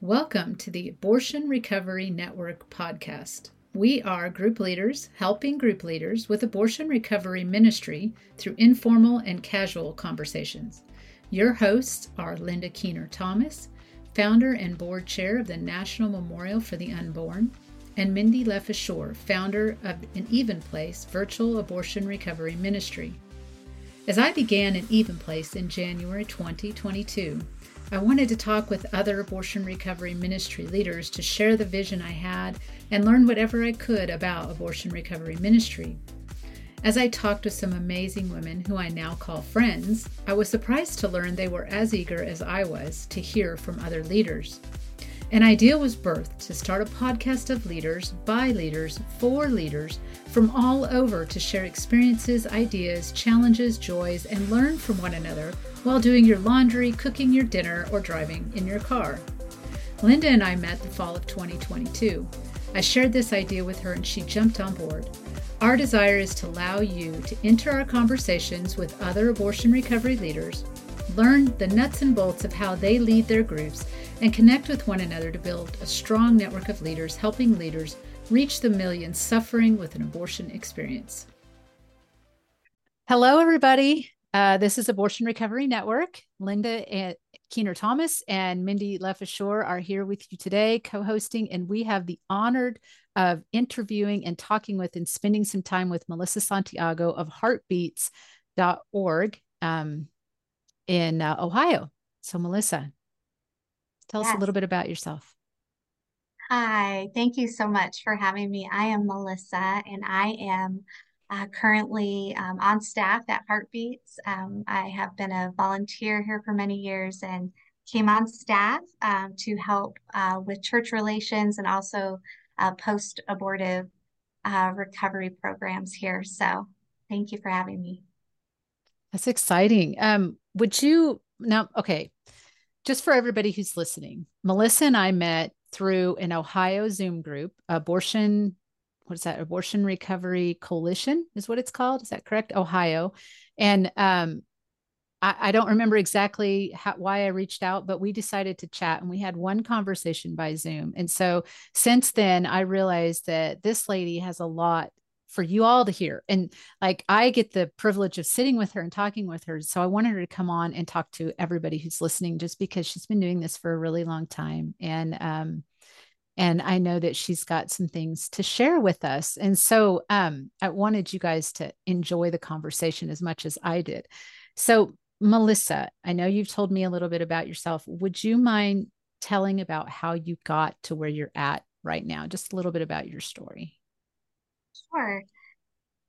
Welcome to the Abortion Recovery Network podcast. We are group leaders helping group leaders with abortion recovery ministry through informal and casual conversations. Your hosts are Linda Keener Thomas, founder and board chair of the National Memorial for the Unborn, and Mindy Lefashore, founder of an Even Place virtual abortion recovery ministry. As I began an Even Place in January 2022, I wanted to talk with other abortion recovery ministry leaders to share the vision I had and learn whatever I could about abortion recovery ministry. As I talked with some amazing women who I now call friends, I was surprised to learn they were as eager as I was to hear from other leaders. An idea was birthed to start a podcast of leaders, by leaders, for leaders from all over to share experiences, ideas, challenges, joys, and learn from one another while doing your laundry, cooking your dinner, or driving in your car. Linda and I met the fall of 2022. I shared this idea with her and she jumped on board. Our desire is to allow you to enter our conversations with other abortion recovery leaders, learn the nuts and bolts of how they lead their groups, and connect with one another to build a strong network of leaders helping leaders reach the millions suffering with an abortion experience. Hello, everybody. Uh, this is Abortion Recovery Network. Linda Keener Thomas and Mindy Lefashore are here with you today, co hosting, and we have the honored of interviewing and talking with and spending some time with Melissa Santiago of heartbeats.org um, in uh, Ohio. So, Melissa, Tell yes. us a little bit about yourself. Hi, thank you so much for having me. I am Melissa, and I am uh, currently um, on staff at Heartbeats. Um, I have been a volunteer here for many years and came on staff um, to help uh, with church relations and also uh, post abortive uh, recovery programs here. So, thank you for having me. That's exciting. Um, would you now? Okay, just for everybody who's listening, Melissa and I met through an Ohio Zoom group, abortion, what is that? Abortion Recovery Coalition is what it's called. Is that correct? Ohio. And um, I, I, don't remember exactly how, why I reached out, but we decided to chat and we had one conversation by Zoom. And so since then, I realized that this lady has a lot for you all to hear. And like I get the privilege of sitting with her and talking with her. So I wanted her to come on and talk to everybody who's listening just because she's been doing this for a really long time. And um and I know that she's got some things to share with us. And so um I wanted you guys to enjoy the conversation as much as I did. So Melissa, I know you've told me a little bit about yourself. Would you mind telling about how you got to where you're at right now? Just a little bit about your story. Sure.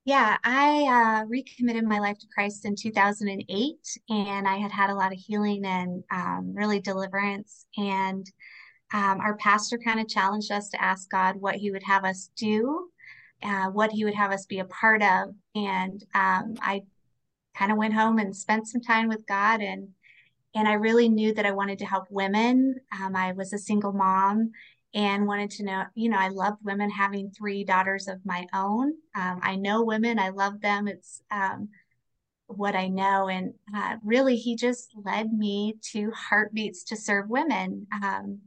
Yeah, I uh, recommitted my life to Christ in 2008, and I had had a lot of healing and um, really deliverance. And um, our pastor kind of challenged us to ask God what He would have us do, uh, what He would have us be a part of. And um, I kind of went home and spent some time with God, and and I really knew that I wanted to help women. Um, I was a single mom, and wanted to know, you know, I loved women having three daughters of my own. Um, I know women, I love them. It's um, what I know. And uh, really, he just led me to Heartbeats to serve women. Um,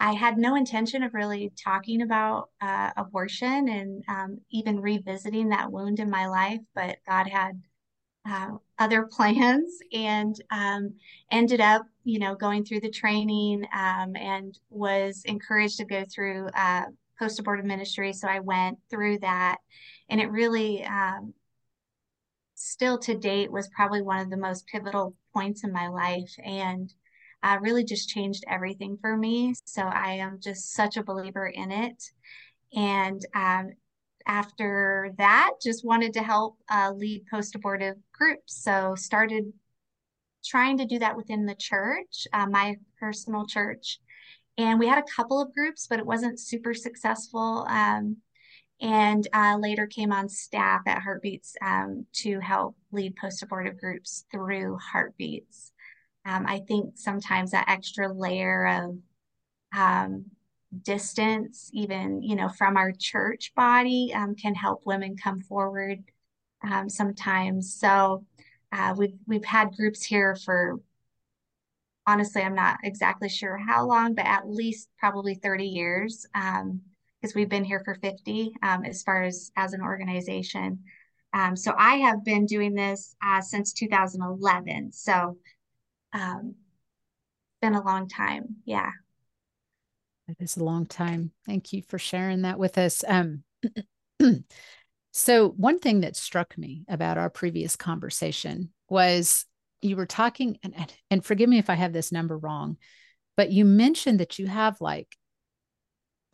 I had no intention of really talking about uh, abortion and um, even revisiting that wound in my life, but God had uh, other plans and um, ended up, you know, going through the training um, and was encouraged to go through uh, post abortive ministry. So I went through that, and it really, um, still to date, was probably one of the most pivotal points in my life, and uh, really just changed everything for me. So I am just such a believer in it. And um, after that, just wanted to help uh, lead post abortive groups. So started trying to do that within the church, uh, my personal church. And we had a couple of groups, but it wasn't super successful. Um, and uh, later came on staff at Heartbeats um, to help lead post abortive groups through Heartbeats. Um, I think sometimes that extra layer of um, distance, even you know, from our church body, um, can help women come forward um, sometimes. So uh, we've we've had groups here for honestly, I'm not exactly sure how long, but at least probably 30 years, because um, we've been here for 50 um, as far as as an organization. Um, so I have been doing this uh, since 2011. So um, been a long time. Yeah. It is a long time. Thank you for sharing that with us. Um, so one thing that struck me about our previous conversation was you were talking and and forgive me if I have this number wrong, but you mentioned that you have like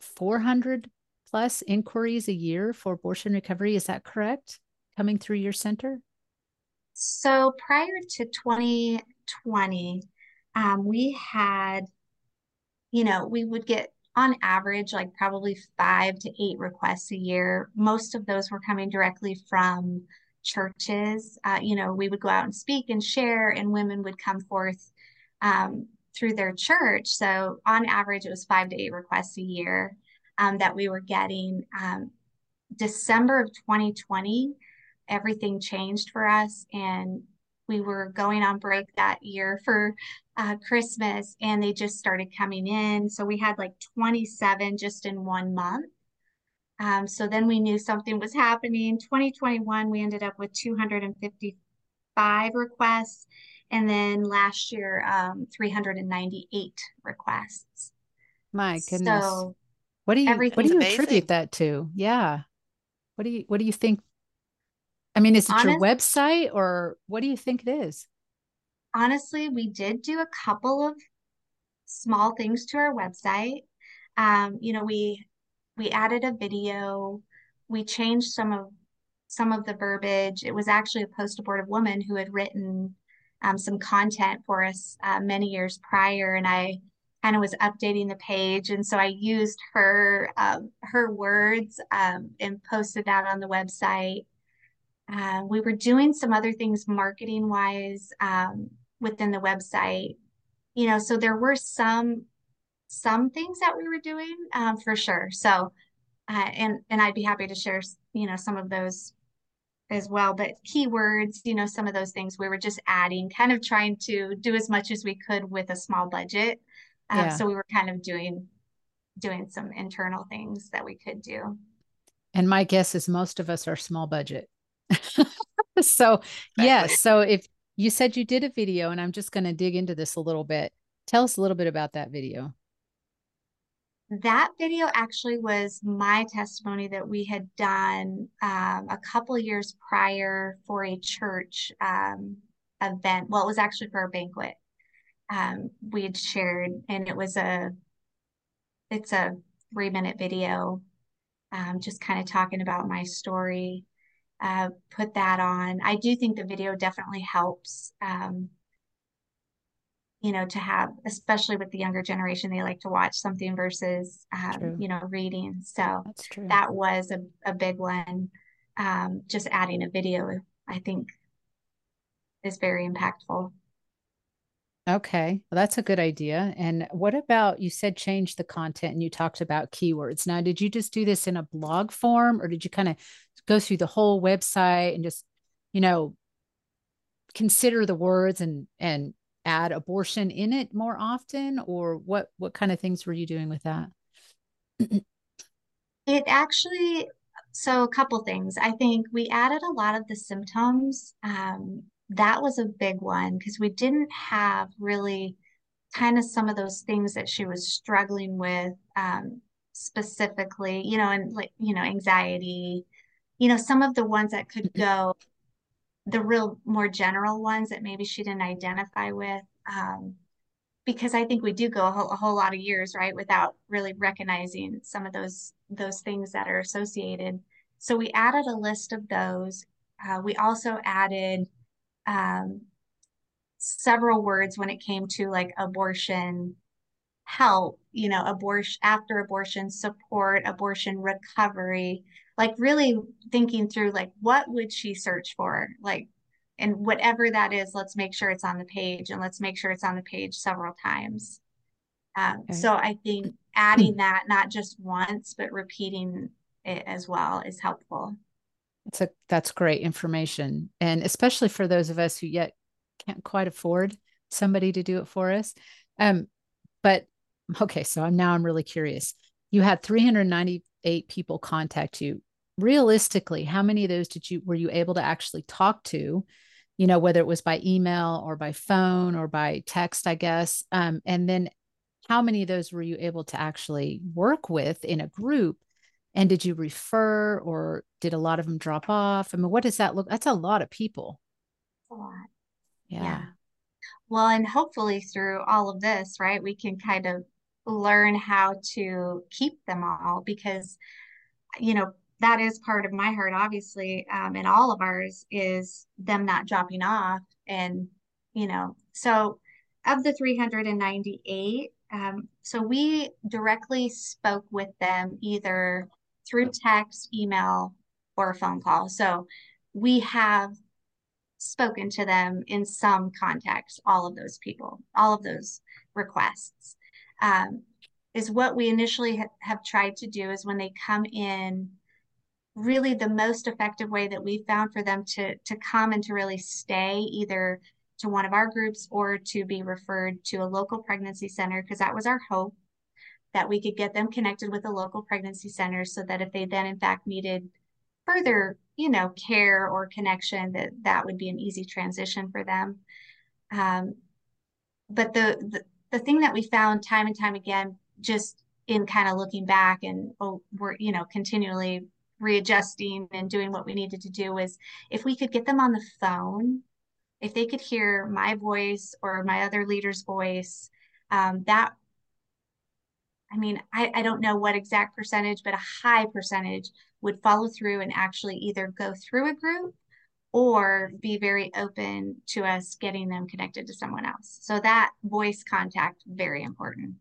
400 plus inquiries a year for abortion recovery. Is that correct? Coming through your center? So prior to 2020, um, we had, you know, we would get on average like probably five to eight requests a year. Most of those were coming directly from churches. Uh, you know, we would go out and speak and share, and women would come forth um, through their church. So on average, it was five to eight requests a year um, that we were getting. Um, December of 2020, everything changed for us, and we were going on break that year for uh, Christmas, and they just started coming in. So we had like 27 just in one month. Um, so then we knew something was happening. 2021, we ended up with 255 requests. And then last year, um, 398 requests. My goodness. So what do you what do you amazing. attribute that to? Yeah. What do you what do you think? I mean, is it Honest, your website or what do you think it is? Honestly, we did do a couple of small things to our website. Um, you know, we we added a video we changed some of some of the verbiage it was actually a post-abortive woman who had written um, some content for us uh, many years prior and i kind of was updating the page and so i used her um, her words um, and posted that on the website uh, we were doing some other things marketing wise um, within the website you know so there were some some things that we were doing um, for sure. So, uh, and and I'd be happy to share, you know, some of those as well. But keywords, you know, some of those things we were just adding, kind of trying to do as much as we could with a small budget. Um, yeah. So we were kind of doing doing some internal things that we could do. And my guess is most of us are small budget. so yes, so if you said you did a video, and I'm just going to dig into this a little bit. Tell us a little bit about that video. That video actually was my testimony that we had done um, a couple years prior for a church um, event. Well, it was actually for a banquet. Um, we had shared, and it was a it's a three minute video, um, just kind of talking about my story. Uh, put that on. I do think the video definitely helps um, you know, to have, especially with the younger generation, they like to watch something versus, um, you know, reading. So that was a, a big one. Um, just adding a video, I think, is very impactful. Okay, well, that's a good idea. And what about you said change the content and you talked about keywords. Now, did you just do this in a blog form or did you kind of go through the whole website and just, you know, consider the words and and add abortion in it more often or what what kind of things were you doing with that it actually so a couple things i think we added a lot of the symptoms um, that was a big one because we didn't have really kind of some of those things that she was struggling with um, specifically you know and like you know anxiety you know some of the ones that could go the real more general ones that maybe she didn't identify with um, because I think we do go a whole, a whole, lot of years right without really recognizing some of those those things that are associated. So we added a list of those. Uh, we also added um, several words when it came to like abortion help, you know, abortion after abortion support, abortion recovery, like really thinking through like what would she search for? Like and whatever that is, let's make sure it's on the page and let's make sure it's on the page several times. Um, okay. So I think adding that not just once, but repeating it as well is helpful. It's a that's great information, and especially for those of us who yet can't quite afford somebody to do it for us. Um, but okay, so i'm now I'm really curious. You had 398 people contact you. Realistically, how many of those did you were you able to actually talk to? You know, whether it was by email or by phone or by text, I guess. Um, and then how many of those were you able to actually work with in a group? And did you refer or did a lot of them drop off? I mean, what does that look? That's a lot of people. A lot. Yeah. yeah. Well, and hopefully through all of this, right, we can kind of learn how to keep them all because, you know, that is part of my heart, obviously, um, and all of ours is them not dropping off. And, you know, so of the 398, um, so we directly spoke with them either through text, email, or a phone call. So we have spoken to them in some context, all of those people, all of those requests. Um, is what we initially ha- have tried to do is when they come in, really the most effective way that we found for them to, to come and to really stay either to one of our groups or to be referred to a local pregnancy center, because that was our hope that we could get them connected with a local pregnancy center so that if they then in fact needed further you know care or connection that that would be an easy transition for them. Um, but the, the the thing that we found time and time again just in kind of looking back and oh we're you know continually readjusting and doing what we needed to do was if we could get them on the phone if they could hear my voice or my other leader's voice um, that I mean, I, I don't know what exact percentage, but a high percentage would follow through and actually either go through a group or be very open to us getting them connected to someone else. So that voice contact, very important.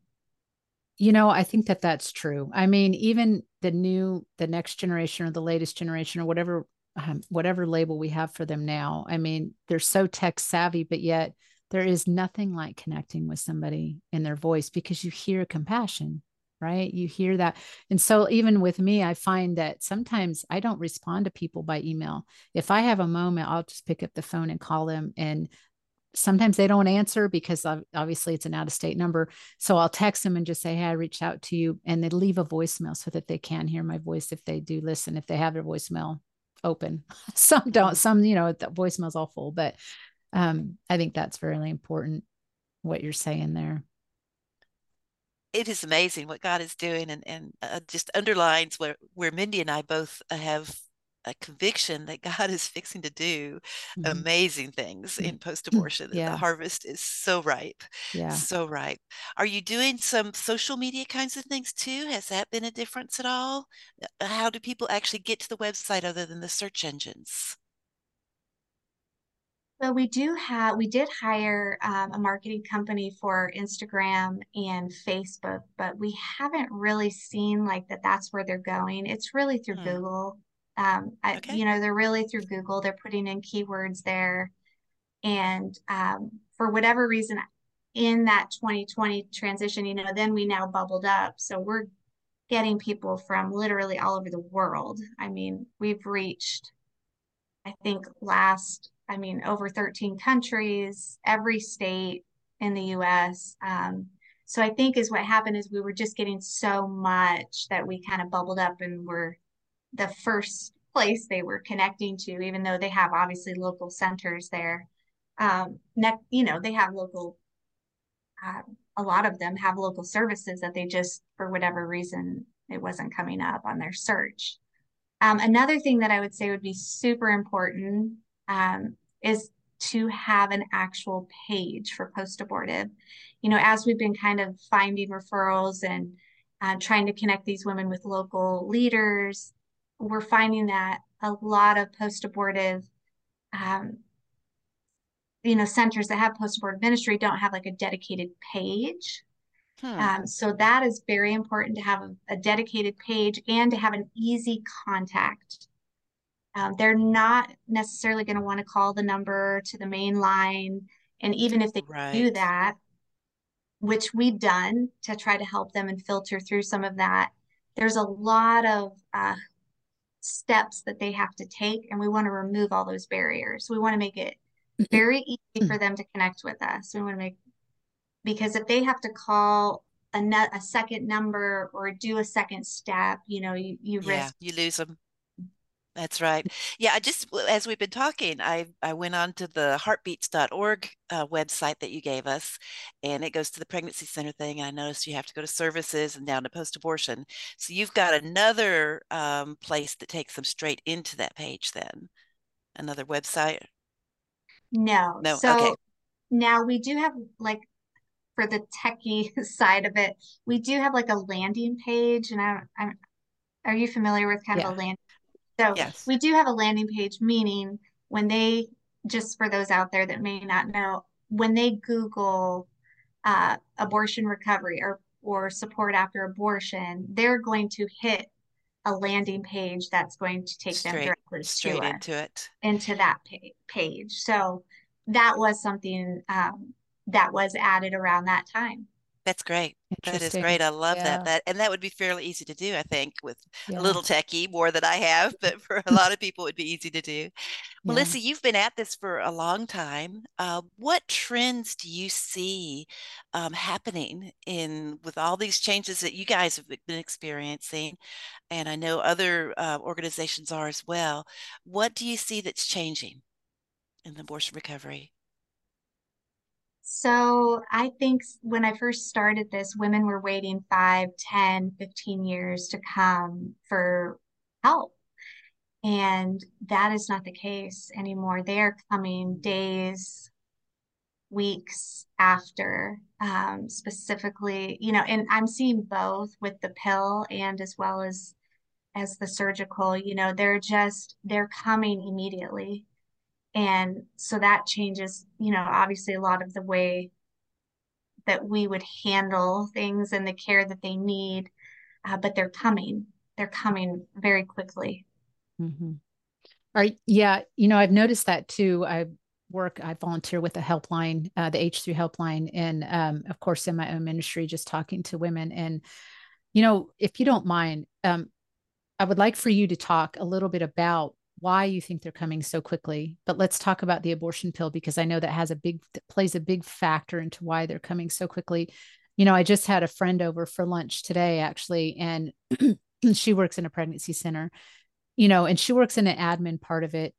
You know, I think that that's true. I mean, even the new, the next generation or the latest generation or whatever, um, whatever label we have for them now. I mean, they're so tech savvy, but yet there is nothing like connecting with somebody in their voice because you hear compassion right? You hear that. And so even with me i find that sometimes i don't respond to people by email. If i have a moment i'll just pick up the phone and call them and sometimes they don't answer because obviously it's an out of state number. So i'll text them and just say hey i reached out to you and they leave a voicemail so that they can hear my voice if they do listen if they have their voicemail open. Some don't some you know the voicemail's all full but um, I think that's really important what you're saying there. It is amazing what God is doing, and and uh, just underlines where where Mindy and I both have a conviction that God is fixing to do mm-hmm. amazing things in post abortion. yeah. The harvest is so ripe. Yeah. So ripe. Are you doing some social media kinds of things too? Has that been a difference at all? Uh, how do people actually get to the website other than the search engines? So we do have, we did hire um, a marketing company for Instagram and Facebook, but we haven't really seen like that that's where they're going. It's really through hmm. Google. Um, I, okay. You know, they're really through Google. They're putting in keywords there. And um, for whatever reason, in that 2020 transition, you know, then we now bubbled up. So we're getting people from literally all over the world. I mean, we've reached, I think last I mean, over 13 countries, every state in the US. Um, so I think is what happened is we were just getting so much that we kind of bubbled up and were the first place they were connecting to, even though they have obviously local centers there. Um, ne- you know, they have local, uh, a lot of them have local services that they just, for whatever reason, it wasn't coming up on their search. Um, another thing that I would say would be super important um, is to have an actual page for post abortive. You know, as we've been kind of finding referrals and uh, trying to connect these women with local leaders, we're finding that a lot of post abortive, um, you know, centers that have post abortive ministry don't have like a dedicated page. Hmm. Um, so that is very important to have a, a dedicated page and to have an easy contact um, they're not necessarily going to want to call the number to the main line. And even if they right. do that, which we've done to try to help them and filter through some of that, there's a lot of uh, steps that they have to take. And we want to remove all those barriers. We want to make it very easy for them to connect with us. We want to make because if they have to call a, net, a second number or do a second step, you know, you, you yeah, risk you lose them. That's right. Yeah, I just as we've been talking, I I went on to the heartbeats.org uh, website that you gave us, and it goes to the pregnancy center thing. And I noticed you have to go to services and down to post abortion. So you've got another um, place that takes them straight into that page. Then another website. No. No. So okay. now we do have like for the techie side of it, we do have like a landing page, and I, I'm. Are you familiar with kind yeah. of a landing so yes. we do have a landing page, meaning when they, just for those out there that may not know, when they Google uh, abortion recovery or, or support after abortion, they're going to hit a landing page that's going to take straight, them directly straight to into it, into that page. So that was something um, that was added around that time. That's great. That is great. I love yeah. that. That and that would be fairly easy to do, I think, with yeah. a little techie more than I have, but for a lot of people it would be easy to do. Melissa, yeah. you've been at this for a long time. Uh, what trends do you see um, happening in with all these changes that you guys have been experiencing, and I know other uh, organizations are as well? What do you see that's changing in the abortion recovery? So I think when I first started this, women were waiting 5, 10, 15 years to come for help. And that is not the case anymore. They are coming days, weeks after, um, specifically, you know, and I'm seeing both with the pill and as well as as the surgical, you know, they're just they're coming immediately and so that changes you know obviously a lot of the way that we would handle things and the care that they need uh, but they're coming. They're coming very quickly. Mm-hmm. All right. Yeah you know i've noticed that too. I work i volunteer with a helpline uh, the h3 helpline and um, of course in my own ministry just talking to women. And you know if you don't mind um, i would like for you to talk a little bit about why you think they're coming so quickly. But let's talk about the abortion pill because I know that has a big plays a big factor into why they're coming so quickly. You know, I just had a friend over for lunch today actually and she works in a pregnancy center. You know, and she works in an admin part of it.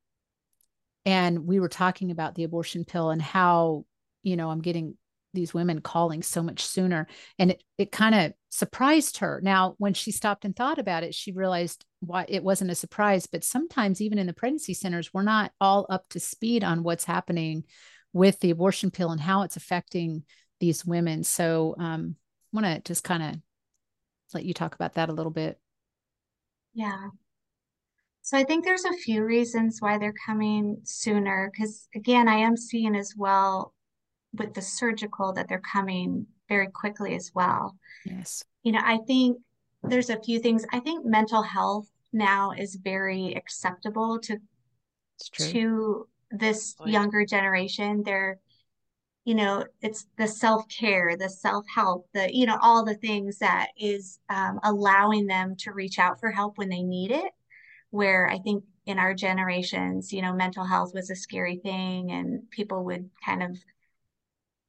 And we were talking about the abortion pill and how, you know, I'm getting these women calling so much sooner and it, it kind of surprised her now when she stopped and thought about it she realized why it wasn't a surprise but sometimes even in the pregnancy centers we're not all up to speed on what's happening with the abortion pill and how it's affecting these women so um, i want to just kind of let you talk about that a little bit yeah so I think there's a few reasons why they're coming sooner. Because again, I am seeing as well with the surgical that they're coming very quickly as well. Yes. You know, I think there's a few things. I think mental health now is very acceptable to to this oh, younger generation. They're you know it's the self-care the self-help the you know all the things that is um, allowing them to reach out for help when they need it where i think in our generations you know mental health was a scary thing and people would kind of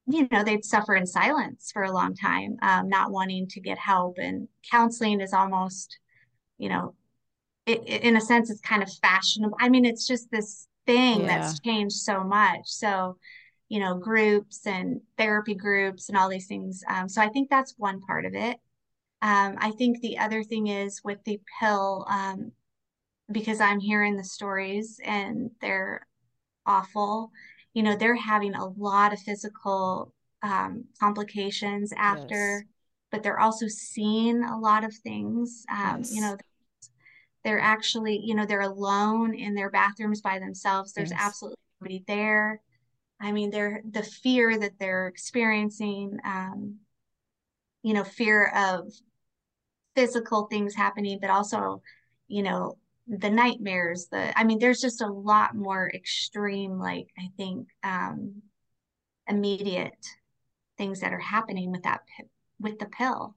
you know they'd suffer in silence for a long time um, not wanting to get help. And counseling is almost you know it, it, in a sense it's kind of fashionable i mean it's just this thing yeah. that's changed so much so you know groups and therapy groups and all these things um, so i think that's one part of it um, i think the other thing is with the pill um, because i'm hearing the stories and they're awful you know they're having a lot of physical um, complications after yes. but they're also seeing a lot of things um, yes. you know they're actually you know they're alone in their bathrooms by themselves there's yes. absolutely nobody there i mean they're the fear that they're experiencing um, you know fear of physical things happening but also you know the nightmares the i mean there's just a lot more extreme like i think um immediate things that are happening with that with the pill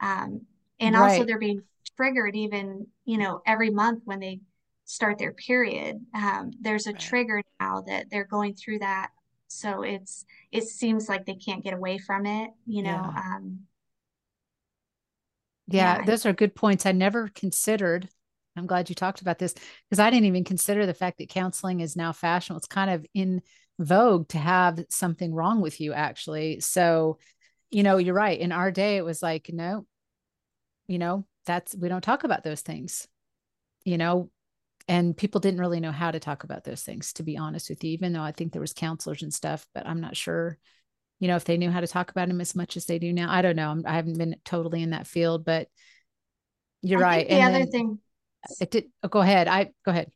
um and right. also they're being triggered even you know every month when they start their period. Um, there's a right. trigger now that they're going through that. So it's it seems like they can't get away from it, you know. Yeah, um, yeah, yeah those are good points. I never considered. I'm glad you talked about this because I didn't even consider the fact that counseling is now fashionable. It's kind of in vogue to have something wrong with you, actually. So, you know, you're right. In our day, it was like, no, you know, that's we don't talk about those things. You know, and people didn't really know how to talk about those things to be honest with you even though i think there was counselors and stuff but i'm not sure you know if they knew how to talk about them as much as they do now. I don't know. I'm, i have not been totally in that field but you're I right. the and other thing it did oh, go ahead. I go ahead.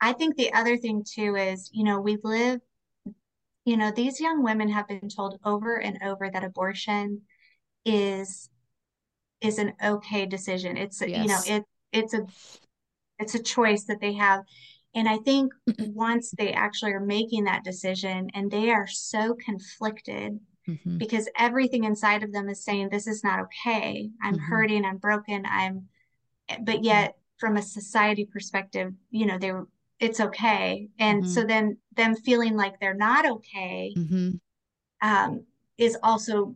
I think the other thing too is you know we live you know these young women have been told over and over that abortion is is an okay decision it's yes. you know it it's a it's a choice that they have and i think once they actually are making that decision and they are so conflicted mm-hmm. because everything inside of them is saying this is not okay i'm mm-hmm. hurting i'm broken i'm but mm-hmm. yet from a society perspective you know they're it's okay and so mm-hmm. then them feeling like they're not okay mm-hmm. um, is also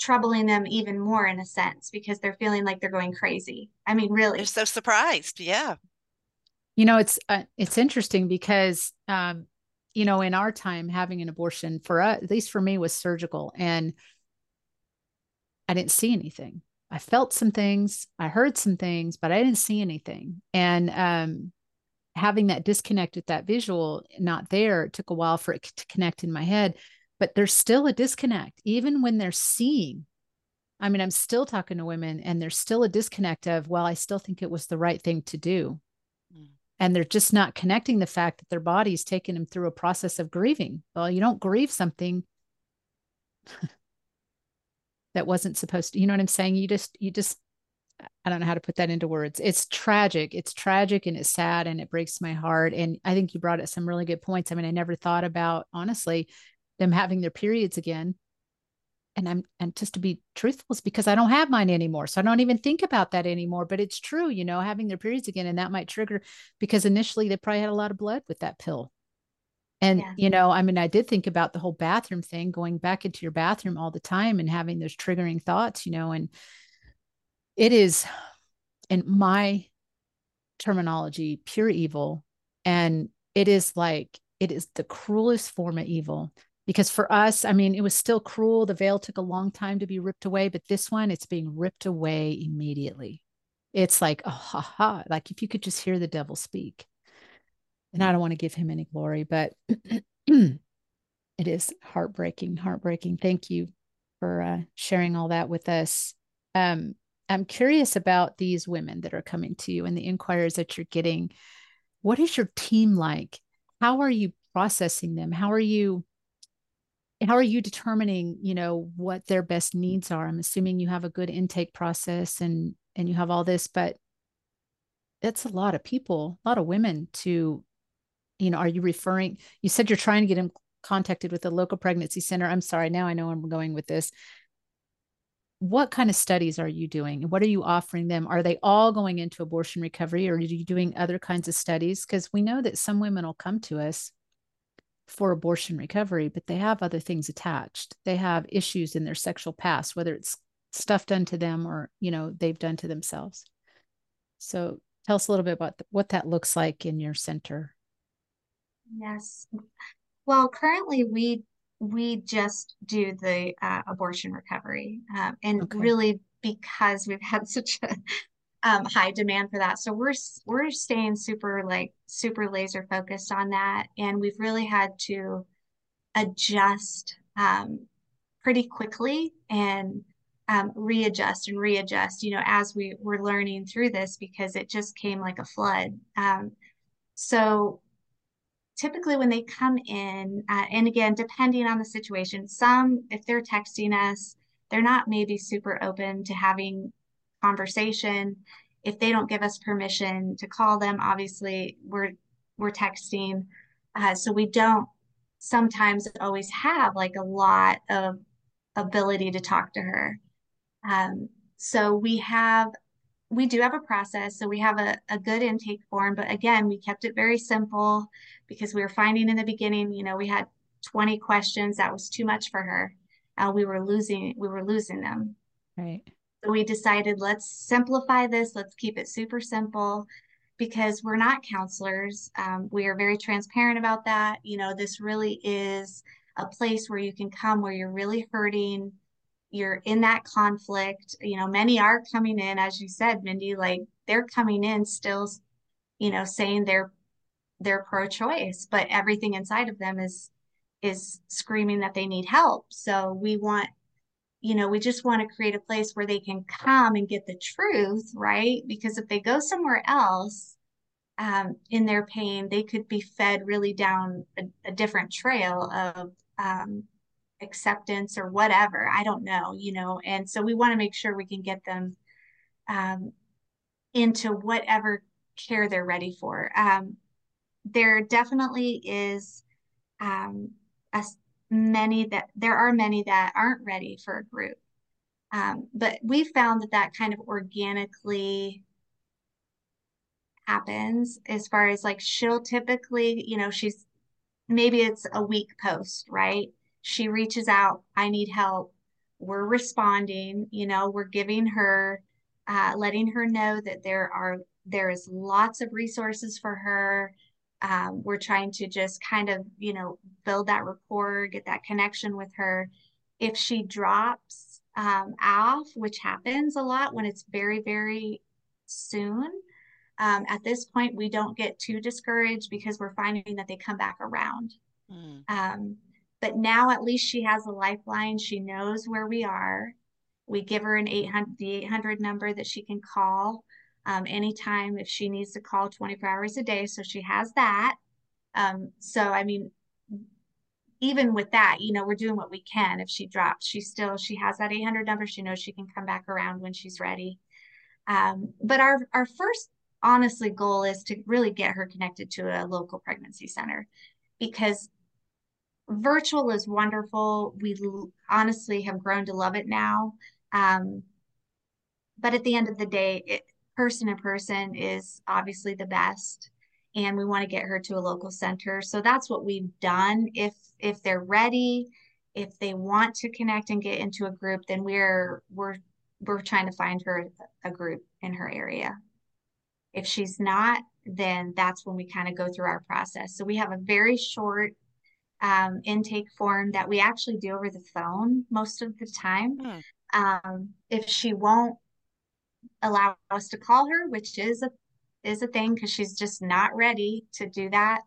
troubling them even more in a sense because they're feeling like they're going crazy. I mean, really. They're so surprised. Yeah. You know, it's uh, it's interesting because um, you know, in our time having an abortion for us, at least for me was surgical and I didn't see anything. I felt some things, I heard some things, but I didn't see anything. And um having that disconnect with that visual not there, it took a while for it to connect in my head but there's still a disconnect even when they're seeing i mean i'm still talking to women and there's still a disconnect of well i still think it was the right thing to do mm. and they're just not connecting the fact that their body's taking them through a process of grieving well you don't grieve something that wasn't supposed to you know what i'm saying you just you just I don't know how to put that into words. It's tragic. It's tragic and it's sad and it breaks my heart. And I think you brought up some really good points. I mean, I never thought about honestly them having their periods again. And i'm and just to be truthful is because i don't have mine anymore. So i don't even think about that anymore but it's true you know having their periods again and that might trigger because initially they probably had a lot of blood with that pill. And yeah. you know i mean i did think about the whole bathroom thing going back into your bathroom all the time and having those triggering thoughts you know and it is in my terminology pure evil. And it is like it is the cruelest form of evil because for us i mean it was still cruel. The veil took a long time to be ripped away but this one it's being ripped away immediately. It's like oh ha ha. Like if you could just hear the devil speak. And i don't want to give him any glory but it is heartbreaking heartbreaking. Thank you for uh, sharing all that with us. Um, i'm curious about these women that are coming to you and the inquiries that you're getting. What is your team like? How are you processing them? How are you how are you determining you know what their best needs are? I'm assuming you have a good intake process and and you have all this but that's a lot of people a lot of women to you know are you referring you said you're trying to get them contacted with the local pregnancy center. I'm sorry now i know i'm going with this. What kind of studies are you doing? What are you offering them? Are they all going into abortion recovery or are you doing other kinds of studies? Because we know that some women will come to us for abortion recovery, but they have other things attached. They have issues in their sexual past, whether it's stuff done to them or, you know, they've done to themselves. So tell us a little bit about the, what that looks like in your center. Yes. Well, currently we we just do the uh, abortion recovery, um, and okay. really because we've had such a um, high demand for that. So we're we're staying super like super laser focused on that, and we've really had to adjust um, pretty quickly and um, readjust and readjust. You know, as we were learning through this because it just came like a flood. Um, so typically when they come in, uh, and again, depending on the situation, some if they're texting us, they're not maybe super open to having conversation. If they don't give us permission to call them, obviously we're we're texting. Uh, so we don't sometimes always have like a lot of ability to talk to her. Um, so we have we do have a process. So we have a, a good intake form, but again, we kept it very simple because we were finding in the beginning, you know, we had 20 questions. That was too much for her. Uh, we were losing, we were losing them. Right. So we decided let's simplify this. Let's keep it super simple because we're not counselors. Um, we are very transparent about that. You know, this really is a place where you can come where you're really hurting you're in that conflict you know many are coming in as you said mindy like they're coming in still you know saying they're they're pro-choice but everything inside of them is is screaming that they need help so we want you know we just want to create a place where they can come and get the truth right because if they go somewhere else um, in their pain they could be fed really down a, a different trail of um, acceptance or whatever. I don't know, you know. And so we want to make sure we can get them um, into whatever care they're ready for. Um, there definitely is um, a, many that there are many that aren't ready for a group. Um, but we found that that kind of organically happens as far as like she'll typically, you know, she's maybe it's a week post, right? She reaches out, I need help. We're responding, you know, we're giving her, uh, letting her know that there are, there is lots of resources for her. Um, we're trying to just kind of, you know, build that rapport, get that connection with her. If she drops um, off, which happens a lot when it's very, very soon, um, at this point, we don't get too discouraged because we're finding that they come back around. Mm. Um, but now at least she has a lifeline. She knows where we are. We give her an 800, the 800 number that she can call um, anytime if she needs to call 24 hours a day. So she has that. Um, so, I mean, even with that, you know, we're doing what we can. If she drops, she still, she has that 800 number. She knows she can come back around when she's ready. Um, but our, our first honestly goal is to really get her connected to a local pregnancy center because virtual is wonderful. We honestly have grown to love it now. Um, but at the end of the day, it, person to person is obviously the best and we want to get her to a local center so that's what we've done if if they're ready if they want to connect and get into a group then we're we're we're trying to find her a group in her area if she's not, then that's when we kind of go through our process. So we have a very short um, intake form that we actually do over the phone most of the time. Hmm. Um, if she won't allow us to call her, which is a is a thing because she's just not ready to do that,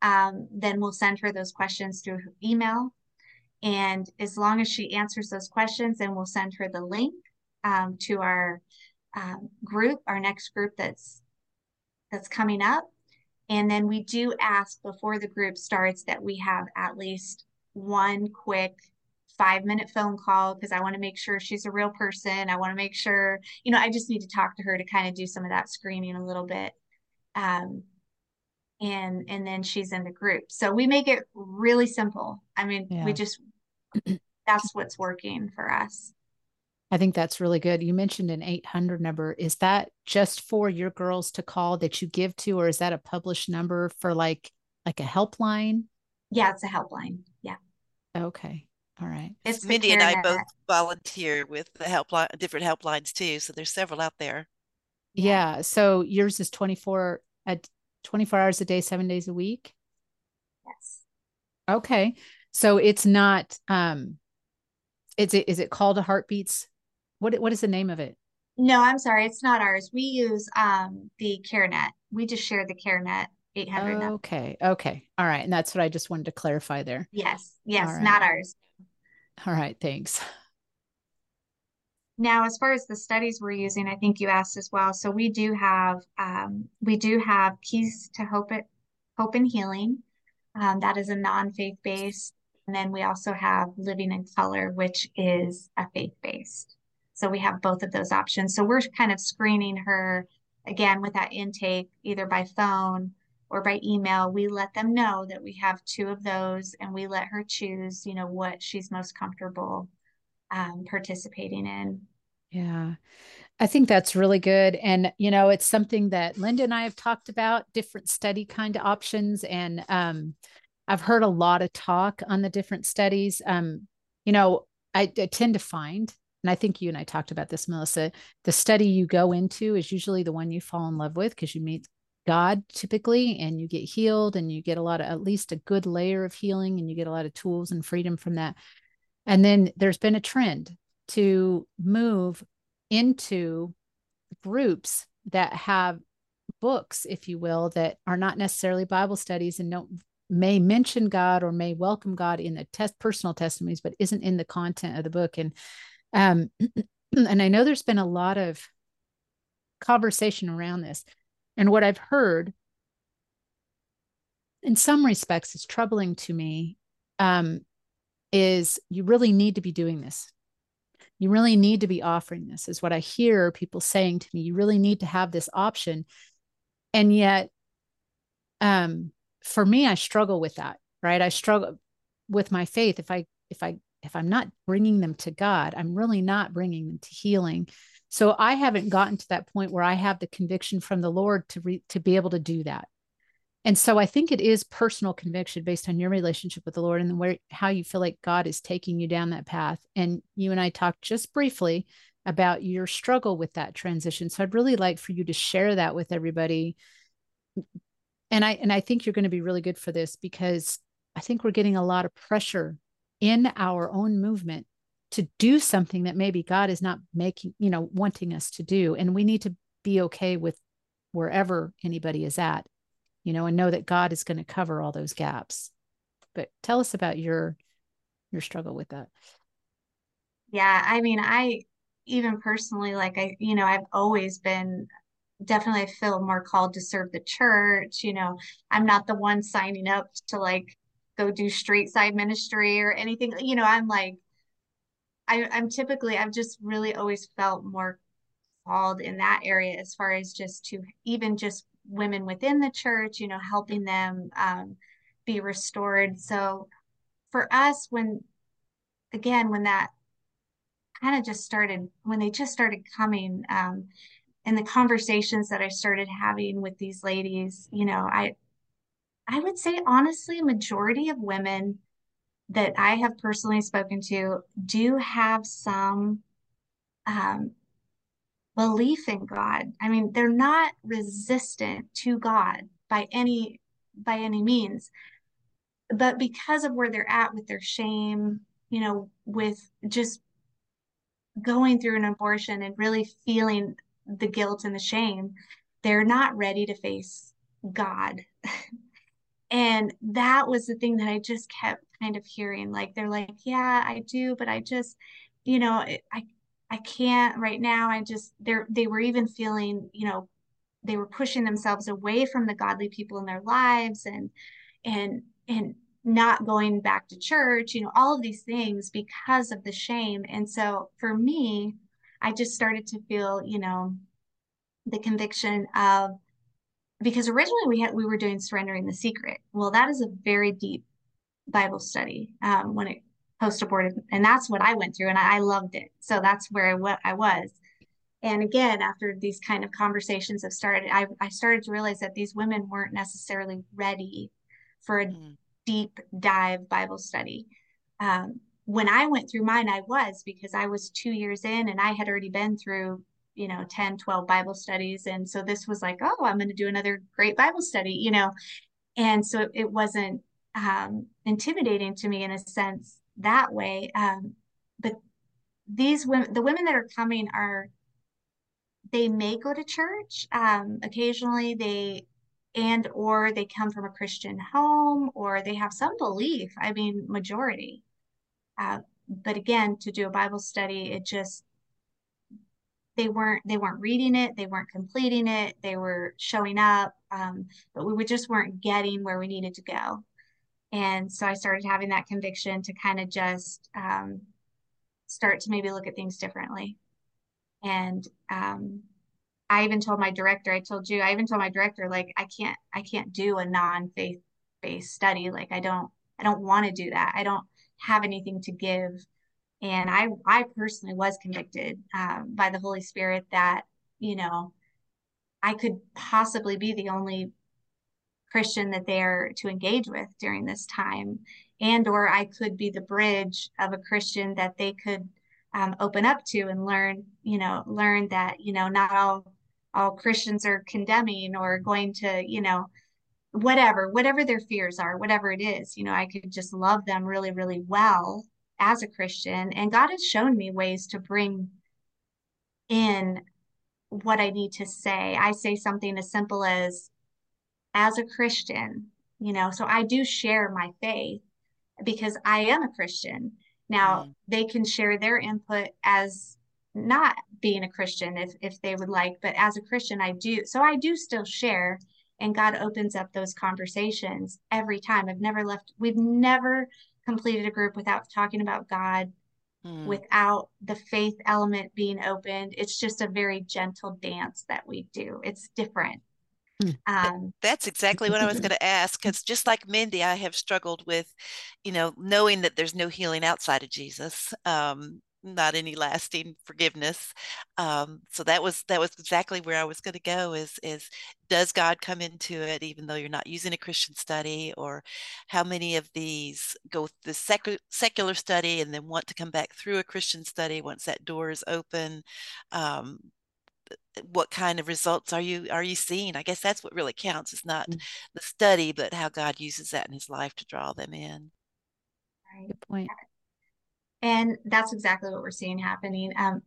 um, then we'll send her those questions through email. And as long as she answers those questions, then we'll send her the link um, to our um, group, our next group that's that's coming up. And then we do ask before the group starts that we have at least one quick five minute phone call because I want to make sure she's a real person. I want to make sure, you know, I just need to talk to her to kind of do some of that screening a little bit. Um, and and then she's in the group. So we make it really simple. I mean, yeah. we just that's what's working for us. I think that's really good. You mentioned an 800 number. Is that just for your girls to call that you give to, or is that a published number for like like a helpline? Yeah, it's a helpline. Yeah. Okay. All right. It's Mindy and I both volunteer with the helpline, different helplines too. So there's several out there. Yeah. So yours is 24 at 24 hours a day, seven days a week. Yes. Okay. So it's not, um, is it, is it called a heartbeats what what is the name of it? No, I'm sorry, it's not ours. We use um the CareNet. We just share the CareNet 800. Okay, okay, all right, and that's what I just wanted to clarify there. Yes, yes, right. not ours. All right, thanks. Now, as far as the studies we're using, I think you asked as well. So we do have um, we do have Keys to Hope it Hope and Healing. Um, that is a non-faith based, and then we also have Living in Color, which is a faith based. So we have both of those options. So we're kind of screening her again with that intake, either by phone or by email. We let them know that we have two of those and we let her choose, you know, what she's most comfortable um, participating in. Yeah. I think that's really good. And, you know, it's something that Linda and I have talked about different study kind of options. And um, I've heard a lot of talk on the different studies. Um, you know, I, I tend to find, and I think you and I talked about this, Melissa, the study you go into is usually the one you fall in love with because you meet God typically and you get healed and you get a lot of at least a good layer of healing and you get a lot of tools and freedom from that. And then there's been a trend to move into groups that have books, if you will, that are not necessarily Bible studies and don't may mention God or may welcome God in the test personal testimonies, but isn't in the content of the book. And um, and I know there's been a lot of conversation around this. And what I've heard in some respects is troubling to me um, is you really need to be doing this. You really need to be offering this, is what I hear people saying to me. You really need to have this option. And yet, um, for me, I struggle with that, right? I struggle with my faith. If I, if I, if I'm not bringing them to God, I'm really not bringing them to healing. So I haven't gotten to that point where I have the conviction from the Lord to re, to be able to do that. And so I think it is personal conviction based on your relationship with the Lord and where how you feel like God is taking you down that path. And you and I talked just briefly about your struggle with that transition. So I'd really like for you to share that with everybody. And I and I think you're going to be really good for this because I think we're getting a lot of pressure in our own movement to do something that maybe God is not making, you know, wanting us to do. And we need to be okay with wherever anybody is at you know, and know that God is going to cover all those gaps. But tell us about your your struggle with that. Yeah, I mean, I even personally like I, you know, I've always been definitely I feel more called to serve the church, you know. I'm not the one signing up to like go do street side ministry or anything. You know, I'm like I, I'm typically I've just really always felt more called in that area as far as just to even just women within the church, you know, helping them um, be restored. So for us, when again, when that kind of just started, when they just started coming, um, and the conversations that I started having with these ladies, you know, I I would say honestly, majority of women that I have personally spoken to do have some um, belief in God. I mean, they're not resistant to God by any by any means. But because of where they're at with their shame, you know, with just going through an abortion and really feeling the guilt and the shame, they're not ready to face God. and that was the thing that I just kept kind of hearing like they're like, "Yeah, I do, but I just, you know, I I can't right now. I just they're they were even feeling, you know, they were pushing themselves away from the godly people in their lives and and and not going back to church, you know, all of these things because of the shame. And so for me, I just started to feel, you know, the conviction of because originally we had we were doing surrendering the secret. Well, that is a very deep Bible study um, when it post abortive. And that's what I went through and I, I loved it. So that's where I, what I was. And again, after these kind of conversations have started, I, I started to realize that these women weren't necessarily ready for a mm. deep dive Bible study. Um, when I went through mine, I was because I was two years in and I had already been through, you know, 10, 12 Bible studies. And so this was like, oh, I'm going to do another great Bible study, you know. And so it wasn't um, intimidating to me in a sense that way. Um, but these women, the women that are coming are, they may go to church. Um, occasionally they, and or they come from a Christian home or they have some belief. I mean, majority. Uh, but again, to do a Bible study, it just they weren't they weren't reading it they weren't completing it they were showing up um, but we just weren't getting where we needed to go and so I started having that conviction to kind of just um, start to maybe look at things differently. And um, I even told my director, I told you, I even told my director, like, I can't, I can't do a non-faith based study. Like, I don't, I don't want to do that. I don't have anything to give. and I I personally was convicted um, by the Holy Spirit that you know I could possibly be the only Christian that they're to engage with during this time, and or I could be the bridge of a Christian that they could um, open up to and learn you know learn that you know not all all Christians are condemning or going to you know whatever whatever their fears are whatever it is you know I could just love them really really well as a Christian. And God has shown me ways to bring in what I need to say. I say something as simple as, as a Christian, you know, so I do share my faith because I am a Christian. Now, mm. they can share their input as not being a Christian if, if they would like, but as a Christian, I do. So I do still share, and God opens up those conversations every time. I've never left, we've never completed a group without talking about God, mm. without the faith element being opened. It's just a very gentle dance that we do. It's different. Hmm. Um, That's exactly what I was going to ask. Because just like Mindy, I have struggled with, you know, knowing that there's no healing outside of Jesus. Um, not any lasting forgiveness. Um, so that was that was exactly where I was going to go. Is is does God come into it even though you're not using a Christian study, or how many of these go the secular secular study and then want to come back through a Christian study once that door is open? What kind of results are you are you seeing? I guess that's what really counts. It's not mm-hmm. the study, but how God uses that in His life to draw them in. Good point. And that's exactly what we're seeing happening. Um,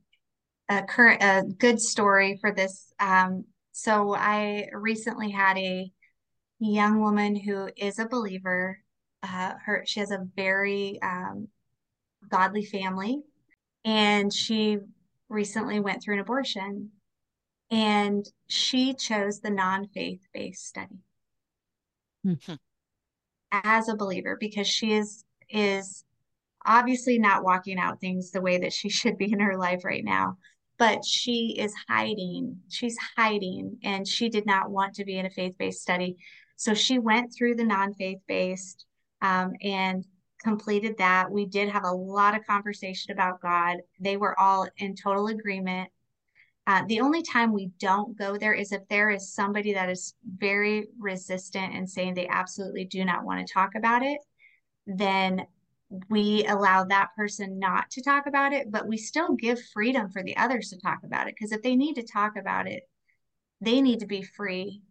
a current, a good story for this. Um, so I recently had a young woman who is a believer. Uh, her, she has a very um, godly family, and she recently went through an abortion, and she chose the non-faith based study. Mm-hmm. as a believer because she is is obviously not walking out things the way that she should be in her life right now but she is hiding she's hiding and she did not want to be in a faith-based study. So she went through the non-faith-based um, and completed that. We did have a lot of conversation about god. They were all in total agreement uh, the only time we don't go there is if there is somebody that is very resistant and saying they absolutely do not want to talk about it then we allow that person not to talk about it, but we still give freedom for the others to talk about it. Because if they need to talk about it, they need to be free,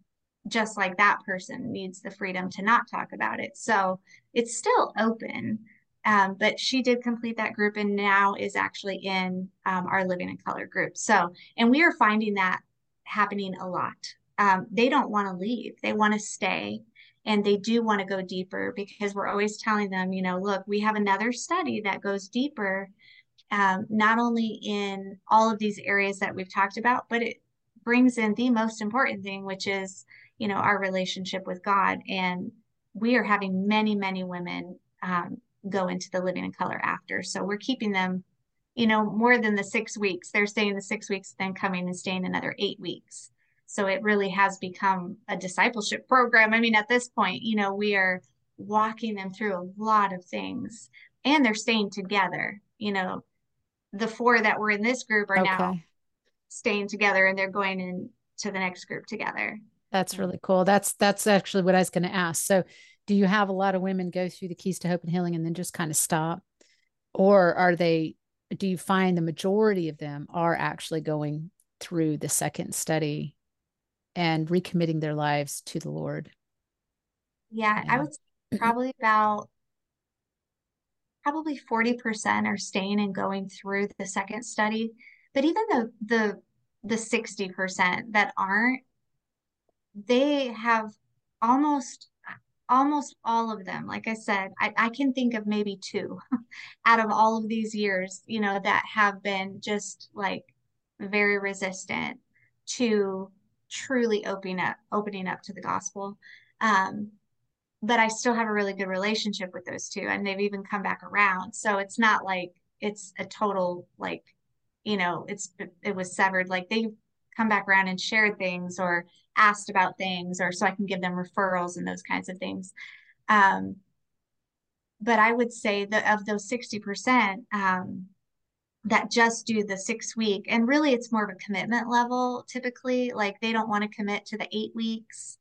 just like that person needs the freedom to not talk about it. So it's still open. Um, but she did complete that group and now is actually in um, our Living in Color group. So, and we are finding that happening a lot. Um, they don't want to leave, they want to stay and they do want to go deeper because we're always telling them you know look we have another study that goes deeper um, not only in all of these areas that we've talked about but it brings in the most important thing which is you know our relationship with god and we are having many many women um, go into the living in color after so we're keeping them you know more than the six weeks they're staying the six weeks then coming and staying another eight weeks so it really has become a discipleship program. I mean, at this point, you know, we are walking them through a lot of things and they're staying together. You know, the four that were in this group are okay. now staying together and they're going into the next group together. That's really cool. That's that's actually what I was going to ask. So, do you have a lot of women go through the keys to hope and healing and then just kind of stop? Or are they do you find the majority of them are actually going through the second study and recommitting their lives to the Lord. Yeah, yeah. I would probably about probably 40% are staying and going through the second study. But even the the the 60% that aren't, they have almost almost all of them like i said I, I can think of maybe two out of all of these years you know that have been just like very resistant to truly opening up opening up to the gospel. Um, but i still have a really good relationship with those two and they've even come back around. So it's not like it's a total like you know it's it was severed. Like they come back around and shared things or asked about things or so i can give them referrals and those kinds of things. Um, but i would say that of those 60% um, that just do the six week and really it's more of a commitment level typically like they don't want to commit to the eight weeks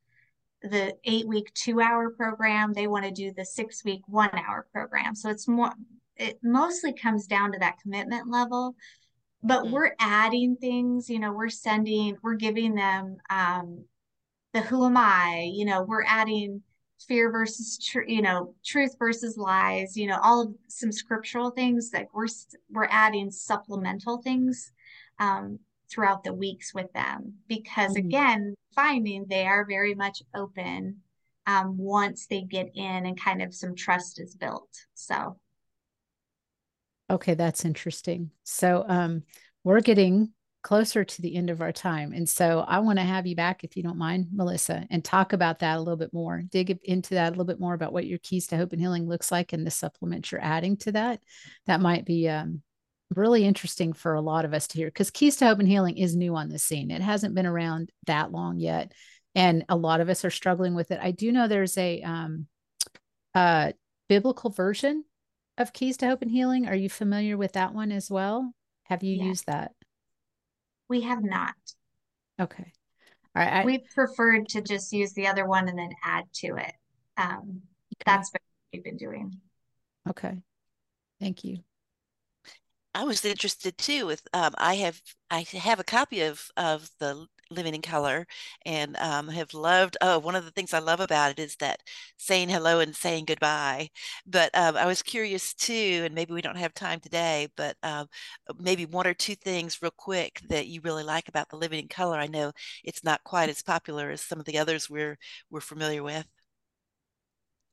the eight week two hour program they want to do the six week one hour program. So it's more it mostly comes down to that commitment level but mm-hmm. we're adding things you know we're sending we're giving them um the who am i you know we're adding fear versus tr- you know truth versus lies you know all of some scriptural things that we're we're adding supplemental things um, throughout the weeks with them because mm-hmm. again finding they are very much open um, once they get in and kind of some trust is built so okay that's interesting so um we're getting closer to the end of our time. And so I want to have you back, if you don't mind, Melissa, and talk about that a little bit more, dig into that a little bit more about what your keys to hope and healing looks like and the supplements you're adding to that. That might be um, really interesting for a lot of us to hear because keys to hope and healing is new on the scene. It hasn't been around that long yet. And a lot of us are struggling with it. I do know there's a um, uh, biblical version of keys to hope and healing. Are you familiar with that one as well? Have you yes. used that? We have not. Okay. All right. I, we preferred to just use the other one and then add to it. Um, okay. That's what we've been doing. Okay. Thank you. I was interested too with um, I have I have a copy of of the living in color and um, have loved oh one of the things i love about it is that saying hello and saying goodbye but um, i was curious too and maybe we don't have time today but um, maybe one or two things real quick that you really like about the living in color. I know it's not quite as popular as some of the others we're we're familiar with.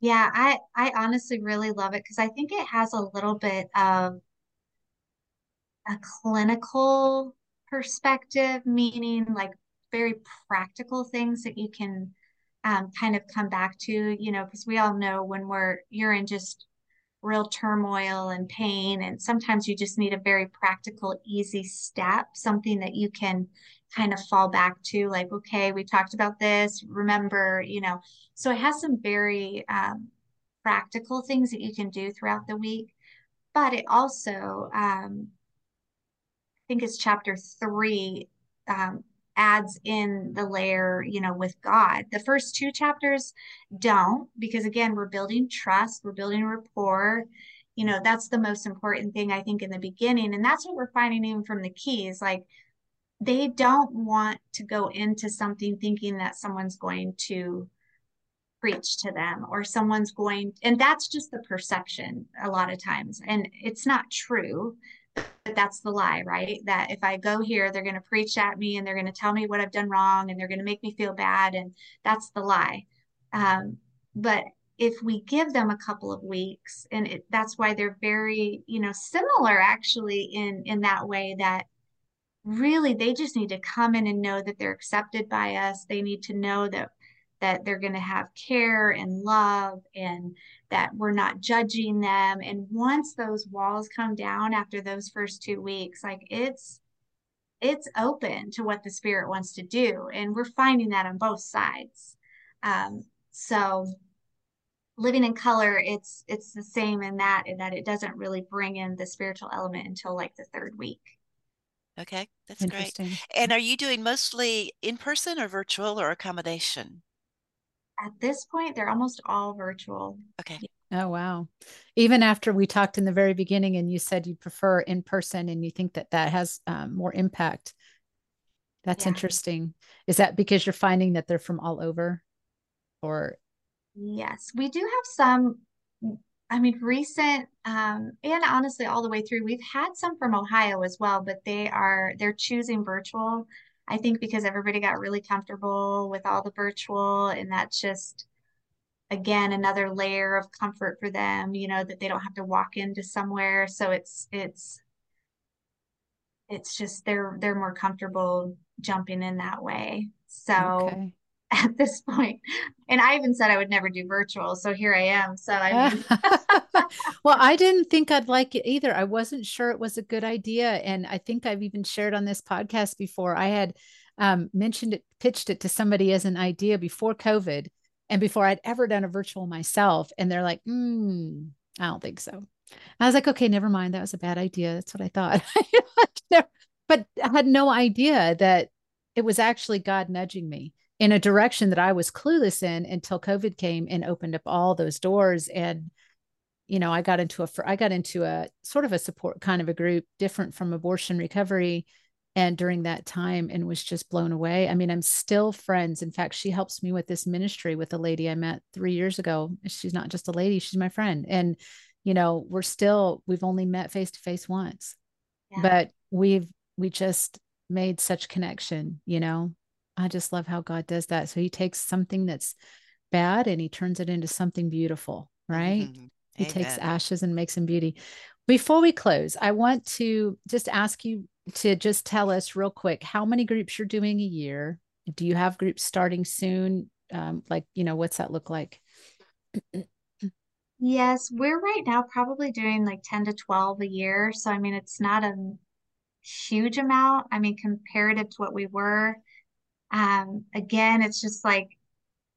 Yeah i i honestly really love it because i think it has a little bit of a clinical perspective, meaning like very practical things that you can um, kind of come back to, you know, because we all know when we're, you're in just real turmoil and pain. And sometimes you just need a very practical, easy step, something that you can kind of fall back to, like, okay, we talked about this, remember, you know. So it has some very um, practical things that you can do throughout the week. But it also, um, I think it's chapter three, um, adds in the layer, you know, with God. The first two chapters don't, because again, we're building trust, we're building rapport. You know, that's the most important thing I think in the beginning. And that's what we're finding even from the keys. Like they don't want to go into something thinking that someone's going to preach to them or someone's going and that's just the perception a lot of times and it's not true but that's the lie, right? That if I go here, they're going to preach at me and they're going to tell me what I've done wrong and they're going to make me feel bad. And that's the lie. Um, but if we give them a couple of weeks, and it, that's why they're very, you know, similar actually in in that way that really they just need to come in and know that they're accepted by us. They need to know that that they're going to have care and love and that we're not judging them. And once those walls come down after those first two weeks, like it's, it's open to what the spirit wants to do. And we're finding that on both sides. Um, so living in color, it's, it's the same in that, in that it doesn't really bring in the spiritual element until like the third week. Okay, that's great. And are you doing mostly in person or virtual or accommodation? At this point, they're almost all virtual. Okay. Oh, wow. Even after we talked in the very beginning and you said you prefer in person and you think that that has um, more impact. That's yeah. interesting. Is that because you're finding that they're from all over or? Yes, we do have some, I mean, recent, um, and honestly, all the way through, we've had some from Ohio as well, but they are, they're choosing virtual I think because everybody got really comfortable with all the virtual, and that's just, again, another layer of comfort for them, you know, that they don't have to walk into somewhere. So it's, it's, it's just they're they're more comfortable jumping in that way. So okay. at this point, and I even said I would never do virtual, so here I am. So I mean... well, I didn't think I'd like it either. I wasn't sure it was a good idea. And I think I've even shared on this podcast before. I had um, mentioned it, pitched it to somebody as an idea before COVID and before I'd ever done a virtual myself. And they're like, mm, I don't think so. I was like, okay, never mind. That was a bad idea. That's what I thought. but I had no idea that it was actually God nudging me in a direction that I was clueless in until COVID came and opened up all those doors. And, you know, I got into a, I got into a sort of a support kind of a group different from abortion recovery. And during that time, and was just blown away. I mean, I'm still friends. In fact, she helps me with this ministry with a lady I met three years ago. She's not just a lady, she's my friend. And, you know, we're still, we've only met face to face once, yeah. but we've, we just made such connection, you know. I just love how God does that. So he takes something that's bad and he turns it into something beautiful, right? Mm-hmm. He takes ashes and makes them beauty. Before we close, I want to just ask you to just tell us real quick how many groups you're doing a year. Do you have groups starting soon? Um, like, you know, what's that look like? yes, we're right now probably doing like 10 to 12 a year. So, I mean, it's not a huge amount. I mean, comparative to what we were. Um, again, it's just like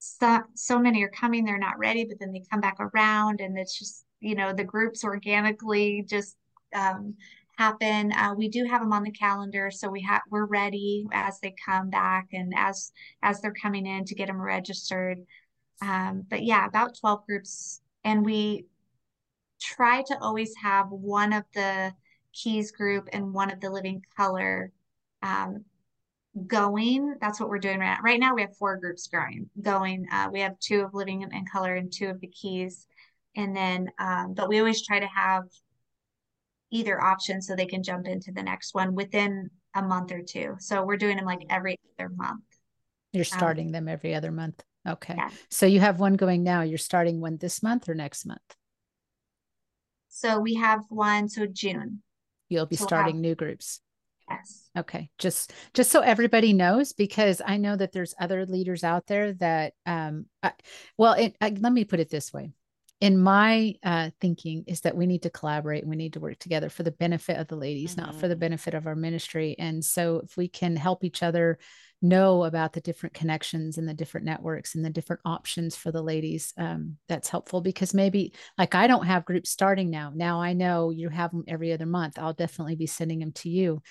so, so many are coming, they're not ready, but then they come back around, and it's just, you know, the groups organically just um, happen. Uh, we do have them on the calendar, so we have we're ready as they come back and as as they're coming in to get them registered. Um, but yeah, about 12 groups, and we try to always have one of the keys group and one of the living color um, going. That's what we're doing right now. Right now, we have four groups growing, going. Uh, we have two of living in color and two of the keys. And then, um, but we always try to have either option so they can jump into the next one within a month or two. So we're doing them like every other month. You're um, starting um, them every other month. Okay. Yeah. So you have one going now. You're starting one this month or next month? So we have one. So June. You'll be so starting we'll have, new groups. Yes. Okay. Just just so everybody knows, because I know that there's other leaders out there that, um, I, well, it, I, let me put it this way. In my uh, thinking, is that we need to collaborate. and We need to work together for the benefit of the ladies, mm-hmm. not for the mm-hmm. benefit of our ministry. And so, if we can help each other know about the different connections and the different networks and the different options for the ladies um, that's helpful because maybe like i don't have groups starting now now i know you have them every other month i'll definitely be sending them to you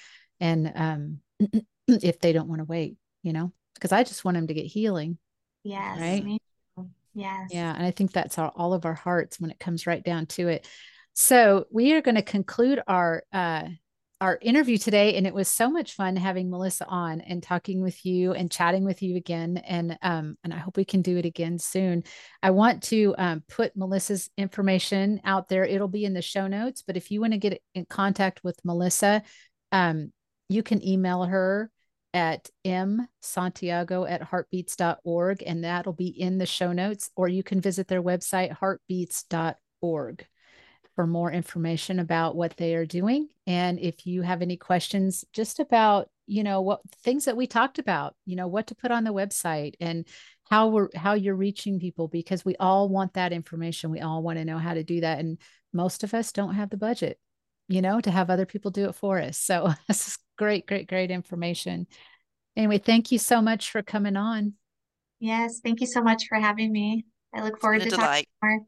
and um, if they don't want to wait you know because i just want them to get healing yes right? yes. Yeah and i think that's our, all of our hearts when it comes right down to it. So we are going to conclude our uh, our interview today and it was so much fun having melissa on and talking with you and chatting with you again and um and i hope we can do it again soon. I want to um, put melissa's information out there. It'll be in the show notes but if you want to get in contact with melissa um you can email her at m santiago at heartbeats.org and that'll be in the show notes or you can visit their website heartbeats.org for more information about what they are doing. And if you have any questions just about, you know, what things that we talked about, you know, what to put on the website and how we're how you're reaching people because we all want that information. We all want to know how to do that. And most of us don't have the budget, you know, to have other people do it for us. So this is great, great, great information. Anyway, thank you so much for coming on. Yes, thank you so much for having me. I look forward to talking more.